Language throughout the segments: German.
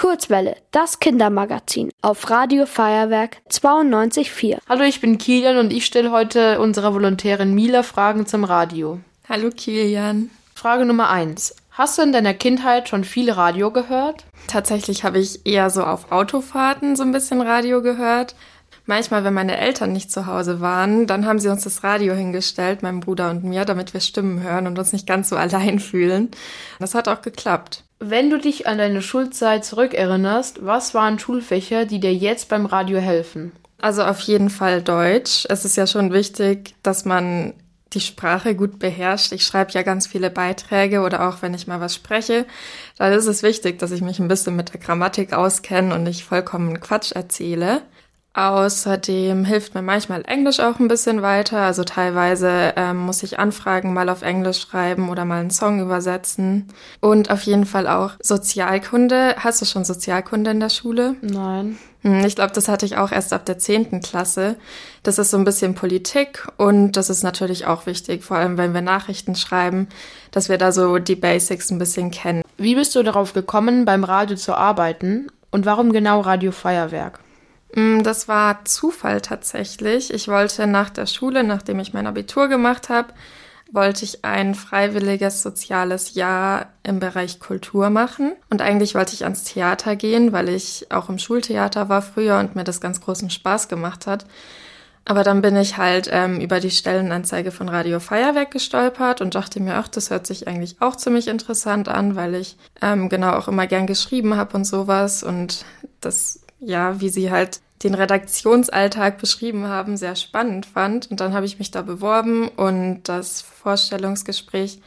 Kurzwelle, das Kindermagazin auf Radio Feuerwerk 92.4. Hallo, ich bin Kilian und ich stelle heute unserer Volontärin Mila Fragen zum Radio. Hallo Kilian. Frage Nummer 1. Hast du in deiner Kindheit schon viel Radio gehört? Tatsächlich habe ich eher so auf Autofahrten so ein bisschen Radio gehört. Manchmal, wenn meine Eltern nicht zu Hause waren, dann haben sie uns das Radio hingestellt, meinem Bruder und mir, damit wir Stimmen hören und uns nicht ganz so allein fühlen. Das hat auch geklappt. Wenn du dich an deine Schulzeit zurückerinnerst, was waren Schulfächer, die dir jetzt beim Radio helfen? Also auf jeden Fall Deutsch. Es ist ja schon wichtig, dass man die Sprache gut beherrscht. Ich schreibe ja ganz viele Beiträge oder auch wenn ich mal was spreche, dann ist es wichtig, dass ich mich ein bisschen mit der Grammatik auskenne und nicht vollkommen Quatsch erzähle. Außerdem hilft mir manchmal Englisch auch ein bisschen weiter. Also teilweise ähm, muss ich Anfragen mal auf Englisch schreiben oder mal einen Song übersetzen. Und auf jeden Fall auch Sozialkunde. Hast du schon Sozialkunde in der Schule? Nein. Hm, ich glaube, das hatte ich auch erst ab der zehnten Klasse. Das ist so ein bisschen Politik und das ist natürlich auch wichtig, vor allem wenn wir Nachrichten schreiben, dass wir da so die Basics ein bisschen kennen. Wie bist du darauf gekommen, beim Radio zu arbeiten und warum genau Radio Feuerwerk? Mm, das war Zufall tatsächlich. Ich wollte nach der Schule, nachdem ich mein Abitur gemacht habe, wollte ich ein freiwilliges soziales Jahr im Bereich Kultur machen. Und eigentlich wollte ich ans Theater gehen, weil ich auch im Schultheater war früher und mir das ganz großen Spaß gemacht hat. Aber dann bin ich halt ähm, über die Stellenanzeige von Radio Feuerwerk gestolpert und dachte mir, ach, das hört sich eigentlich auch ziemlich interessant an, weil ich ähm, genau auch immer gern geschrieben habe und sowas. Und das ja, wie sie halt den Redaktionsalltag beschrieben haben, sehr spannend fand. Und dann habe ich mich da beworben und das Vorstellungsgespräch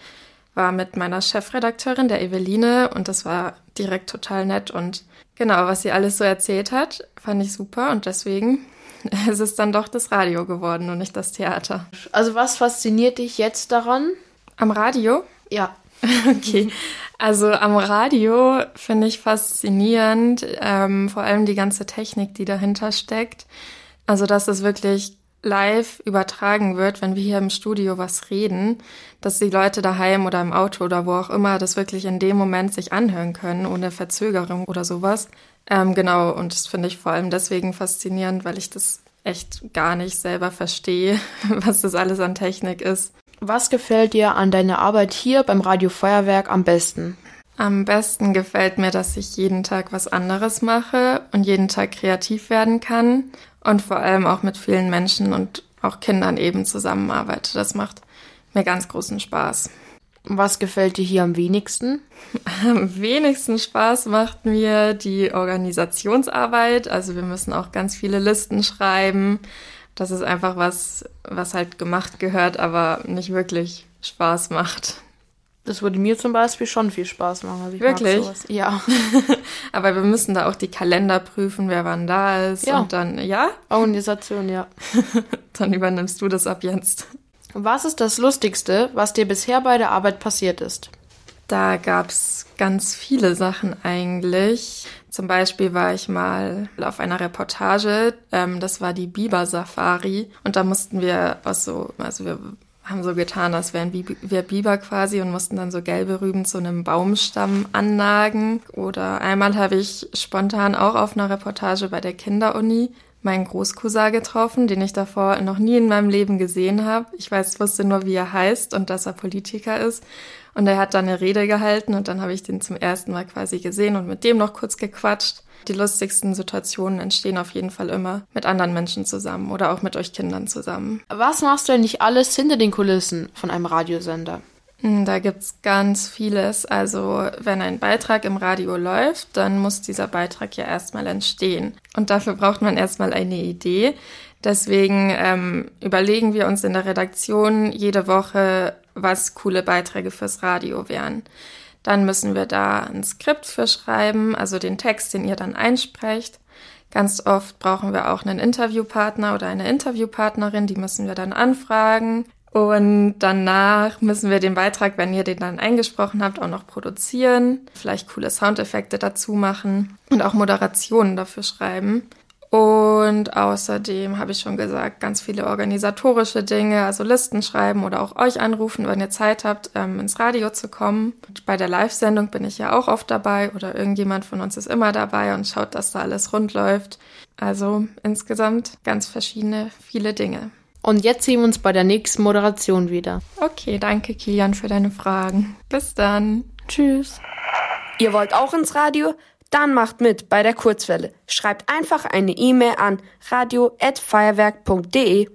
war mit meiner Chefredakteurin, der Eveline, und das war direkt total nett. Und genau, was sie alles so erzählt hat, fand ich super und deswegen ist es dann doch das Radio geworden und nicht das Theater. Also was fasziniert dich jetzt daran? Am Radio? Ja. Okay. Also am Radio finde ich faszinierend, ähm, vor allem die ganze Technik, die dahinter steckt. Also dass es wirklich live übertragen wird, wenn wir hier im Studio was reden, dass die Leute daheim oder im Auto oder wo auch immer das wirklich in dem Moment sich anhören können, ohne Verzögerung oder sowas. Ähm, genau, und das finde ich vor allem deswegen faszinierend, weil ich das echt gar nicht selber verstehe, was das alles an Technik ist. Was gefällt dir an deiner Arbeit hier beim Radio Feuerwerk am besten? Am besten gefällt mir, dass ich jeden Tag was anderes mache und jeden Tag kreativ werden kann und vor allem auch mit vielen Menschen und auch Kindern eben zusammenarbeite. Das macht mir ganz großen Spaß. Was gefällt dir hier am wenigsten? Am wenigsten Spaß macht mir die Organisationsarbeit. Also wir müssen auch ganz viele Listen schreiben das ist einfach was, was halt gemacht gehört, aber nicht wirklich Spaß macht. Das würde mir zum Beispiel schon viel Spaß machen. Also Wirklich? Ja. Aber wir müssen da auch die Kalender prüfen, wer wann da ist. Ja. Und dann, ja? Organisation, ja. dann übernimmst du das ab jetzt. Was ist das Lustigste, was dir bisher bei der Arbeit passiert ist? Da gab's ganz viele Sachen eigentlich. Zum Beispiel war ich mal auf einer Reportage, ähm, das war die Biber-Safari und da mussten wir aus so, also wir haben so getan, als wären wir Biber quasi und mussten dann so gelbe Rüben zu einem Baumstamm annagen. Oder einmal habe ich spontan auch auf einer Reportage bei der Kinderuni meinen Großcousin getroffen, den ich davor noch nie in meinem Leben gesehen habe. Ich weiß, wusste nur, wie er heißt und dass er Politiker ist. Und er hat dann eine Rede gehalten und dann habe ich den zum ersten Mal quasi gesehen und mit dem noch kurz gequatscht. Die lustigsten Situationen entstehen auf jeden Fall immer mit anderen Menschen zusammen oder auch mit euch Kindern zusammen. Was machst du denn nicht alles hinter den Kulissen von einem Radiosender? Hm, da gibt's ganz vieles. Also wenn ein Beitrag im Radio läuft, dann muss dieser Beitrag ja erstmal entstehen. Und dafür braucht man erstmal eine Idee. Deswegen ähm, überlegen wir uns in der Redaktion jede Woche, was coole Beiträge fürs Radio wären. Dann müssen wir da ein Skript für schreiben, also den Text, den ihr dann einsprecht. Ganz oft brauchen wir auch einen Interviewpartner oder eine Interviewpartnerin, die müssen wir dann anfragen. Und danach müssen wir den Beitrag, wenn ihr den dann eingesprochen habt, auch noch produzieren, vielleicht coole Soundeffekte dazu machen und auch Moderationen dafür schreiben. Und außerdem habe ich schon gesagt, ganz viele organisatorische Dinge, also Listen schreiben oder auch euch anrufen, wenn ihr Zeit habt, ähm, ins Radio zu kommen. Und bei der Live-Sendung bin ich ja auch oft dabei oder irgendjemand von uns ist immer dabei und schaut, dass da alles rund läuft. Also insgesamt ganz verschiedene, viele Dinge. Und jetzt sehen wir uns bei der nächsten Moderation wieder. Okay, danke Kilian für deine Fragen. Bis dann. Tschüss. Ihr wollt auch ins Radio? Dann macht mit bei der Kurzwelle. Schreibt einfach eine E-Mail an radio@feuerwerk.de.